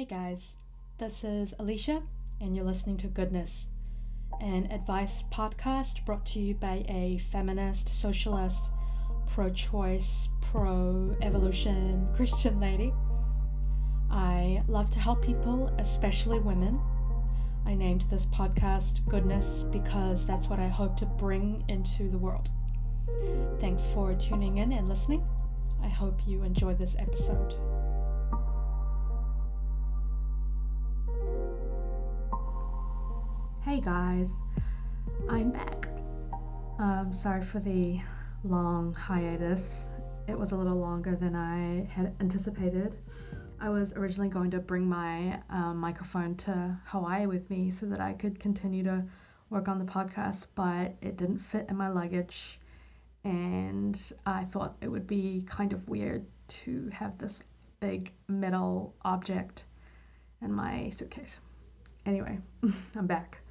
Hey guys, this is Alicia, and you're listening to Goodness, an advice podcast brought to you by a feminist, socialist, pro choice, pro evolution Christian lady. I love to help people, especially women. I named this podcast Goodness because that's what I hope to bring into the world. Thanks for tuning in and listening. I hope you enjoy this episode. Hey guys, I'm back. Um, sorry for the long hiatus. It was a little longer than I had anticipated. I was originally going to bring my um, microphone to Hawaii with me so that I could continue to work on the podcast, but it didn't fit in my luggage. And I thought it would be kind of weird to have this big metal object in my suitcase. Anyway, I'm back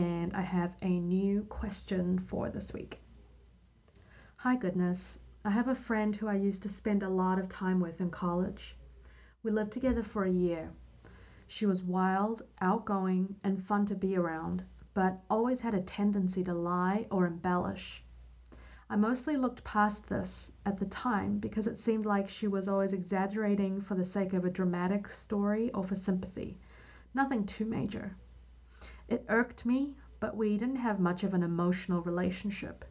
and I have a new question for this week. Hi, goodness. I have a friend who I used to spend a lot of time with in college. We lived together for a year. She was wild, outgoing, and fun to be around, but always had a tendency to lie or embellish. I mostly looked past this at the time because it seemed like she was always exaggerating for the sake of a dramatic story or for sympathy. Nothing too major. It irked me, but we didn't have much of an emotional relationship.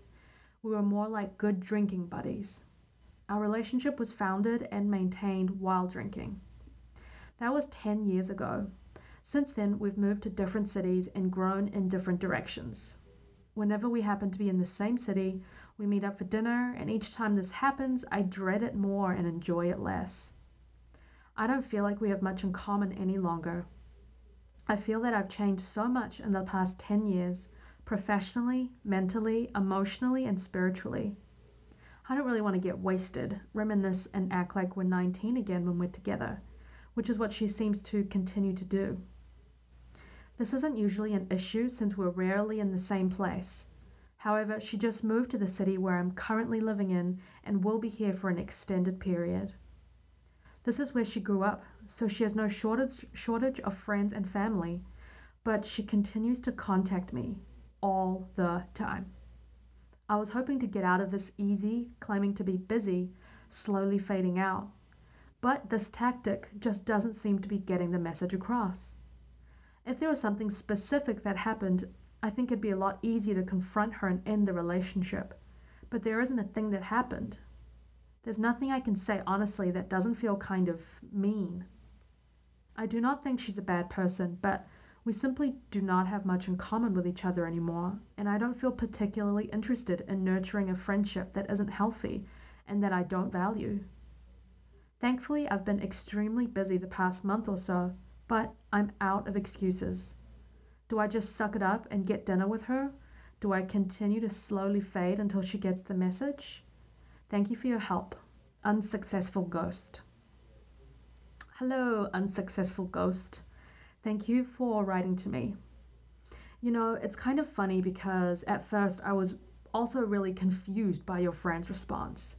We were more like good drinking buddies. Our relationship was founded and maintained while drinking. That was 10 years ago. Since then, we've moved to different cities and grown in different directions. Whenever we happen to be in the same city, we meet up for dinner, and each time this happens, I dread it more and enjoy it less. I don't feel like we have much in common any longer. I feel that I've changed so much in the past 10 years, professionally, mentally, emotionally, and spiritually. I don't really want to get wasted, reminisce, and act like we're 19 again when we're together, which is what she seems to continue to do. This isn't usually an issue since we're rarely in the same place. However, she just moved to the city where I'm currently living in and will be here for an extended period. This is where she grew up, so she has no shortage, shortage of friends and family, but she continues to contact me all the time. I was hoping to get out of this easy, claiming to be busy, slowly fading out. But this tactic just doesn't seem to be getting the message across. If there was something specific that happened, I think it'd be a lot easier to confront her and end the relationship. But there isn't a thing that happened. There's nothing I can say honestly that doesn't feel kind of mean. I do not think she's a bad person, but we simply do not have much in common with each other anymore, and I don't feel particularly interested in nurturing a friendship that isn't healthy and that I don't value. Thankfully, I've been extremely busy the past month or so, but I'm out of excuses. Do I just suck it up and get dinner with her? Do I continue to slowly fade until she gets the message? Thank you for your help. Unsuccessful Ghost. Hello, unsuccessful ghost. Thank you for writing to me. You know, it's kind of funny because at first I was also really confused by your friend's response.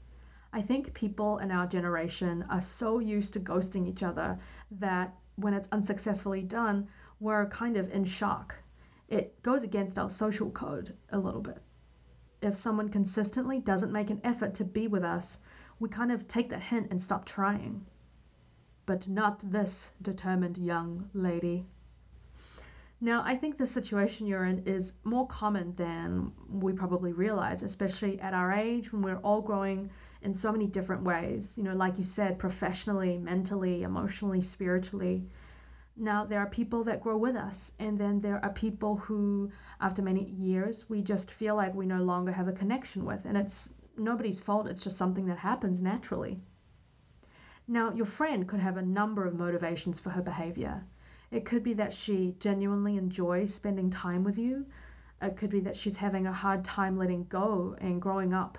I think people in our generation are so used to ghosting each other that when it's unsuccessfully done, we're kind of in shock. It goes against our social code a little bit if someone consistently doesn't make an effort to be with us, we kind of take the hint and stop trying. But not this determined young lady. Now, I think the situation you're in is more common than we probably realize, especially at our age when we're all growing in so many different ways. You know, like you said, professionally, mentally, emotionally, spiritually. Now, there are people that grow with us, and then there are people who, after many years, we just feel like we no longer have a connection with. And it's nobody's fault, it's just something that happens naturally. Now, your friend could have a number of motivations for her behavior. It could be that she genuinely enjoys spending time with you. It could be that she's having a hard time letting go and growing up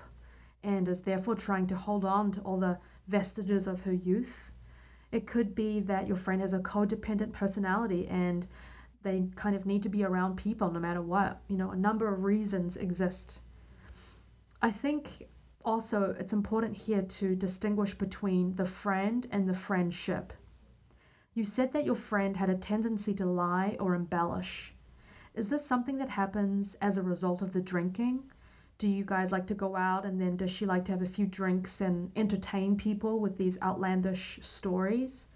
and is therefore trying to hold on to all the vestiges of her youth. It could be that your friend has a codependent personality and they kind of need to be around people no matter what. You know, a number of reasons exist. I think also it's important here to distinguish between the friend and the friendship. You said that your friend had a tendency to lie or embellish. Is this something that happens as a result of the drinking? Do you guys like to go out and then does she like to have a few drinks and entertain people with these outlandish stories?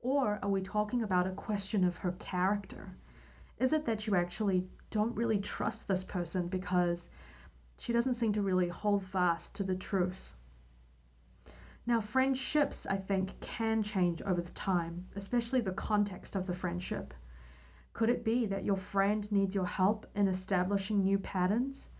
Or are we talking about a question of her character? Is it that you actually don't really trust this person because she doesn't seem to really hold fast to the truth? Now, friendships, I think, can change over the time, especially the context of the friendship. Could it be that your friend needs your help in establishing new patterns?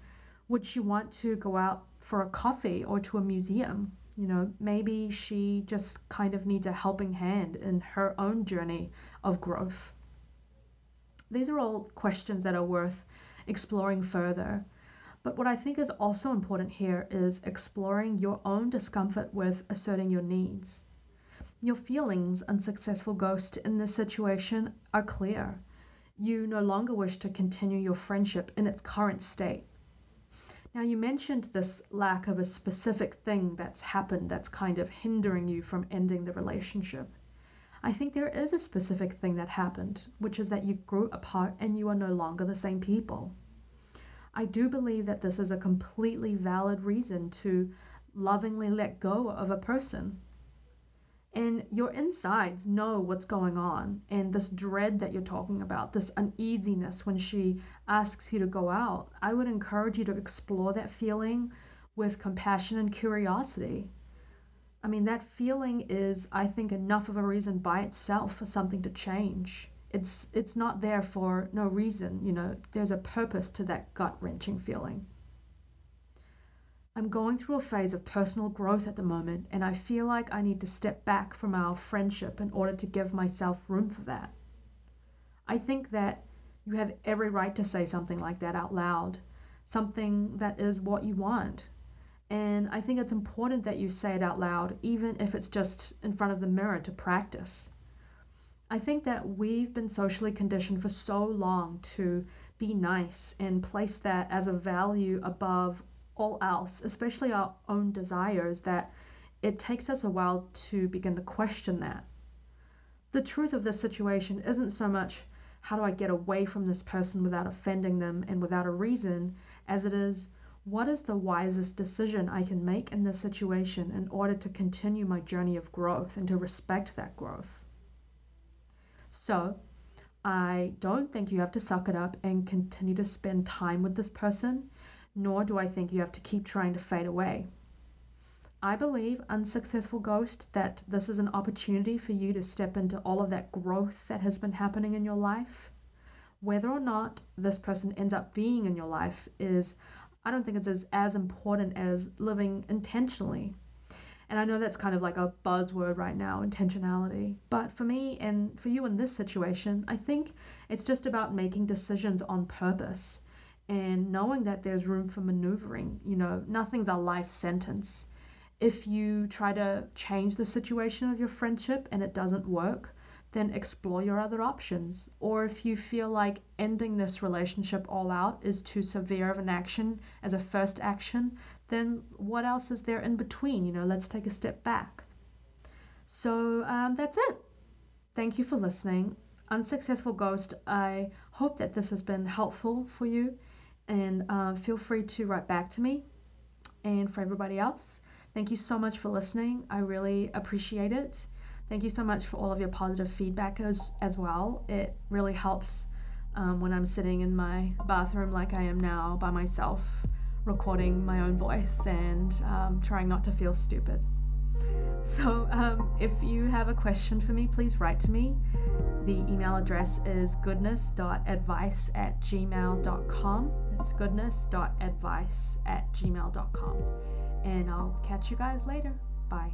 Would she want to go out for a coffee or to a museum? You know, maybe she just kind of needs a helping hand in her own journey of growth. These are all questions that are worth exploring further but what I think is also important here is exploring your own discomfort with asserting your needs. Your feelings, unsuccessful ghost, in this situation are clear. You no longer wish to continue your friendship in its current state. Now, you mentioned this lack of a specific thing that's happened that's kind of hindering you from ending the relationship. I think there is a specific thing that happened, which is that you grew apart and you are no longer the same people. I do believe that this is a completely valid reason to lovingly let go of a person. And your insides know what's going on. And this dread that you're talking about, this uneasiness when she asks you to go out, I would encourage you to explore that feeling with compassion and curiosity. I mean, that feeling is, I think, enough of a reason by itself for something to change it's it's not there for no reason you know there's a purpose to that gut wrenching feeling i'm going through a phase of personal growth at the moment and i feel like i need to step back from our friendship in order to give myself room for that. I think that you have every right to say something like that out loud something that is what you want. And i think it's important that you say it out loud even if it's just in front of the mirror to practice. I think that we've been socially conditioned for so long to be nice and place that as a value above all else, especially our own desires, that it takes us a while to begin to question that. The truth of this situation isn't so much how do I get away from this person without offending them and without a reason, as it is what is the wisest decision I can make in this situation in order to continue my journey of growth and to respect that growth. So, I don't think you have to suck it up and continue to spend time with this person, nor do I think you have to keep trying to fade away. I believe, unsuccessful ghost, that this is an opportunity for you to step into all of that growth that has been happening in your life. Whether or not this person ends up being in your life is, I don't think it's as, as important as living intentionally and I know that's kind of like a buzzword right now, intentionality. But for me and for you in this situation, I think it's just about making decisions on purpose and knowing that there's room for maneuvering. You know, nothing's a life sentence. If you try to change the situation of your friendship and it doesn't work, then explore your other options. Or if you feel like ending this relationship all out is too severe of an action as a first action, then what else is there in between? You know, let's take a step back. So um, that's it. Thank you for listening. Unsuccessful Ghost, I hope that this has been helpful for you. And uh, feel free to write back to me and for everybody else. Thank you so much for listening. I really appreciate it. Thank you so much for all of your positive feedback as, as well. It really helps um, when I'm sitting in my bathroom like I am now by myself recording my own voice and um, trying not to feel stupid. So, um, if you have a question for me, please write to me. The email address is goodness.advice at gmail.com. That's goodness.advice at gmail.com. And I'll catch you guys later. Bye.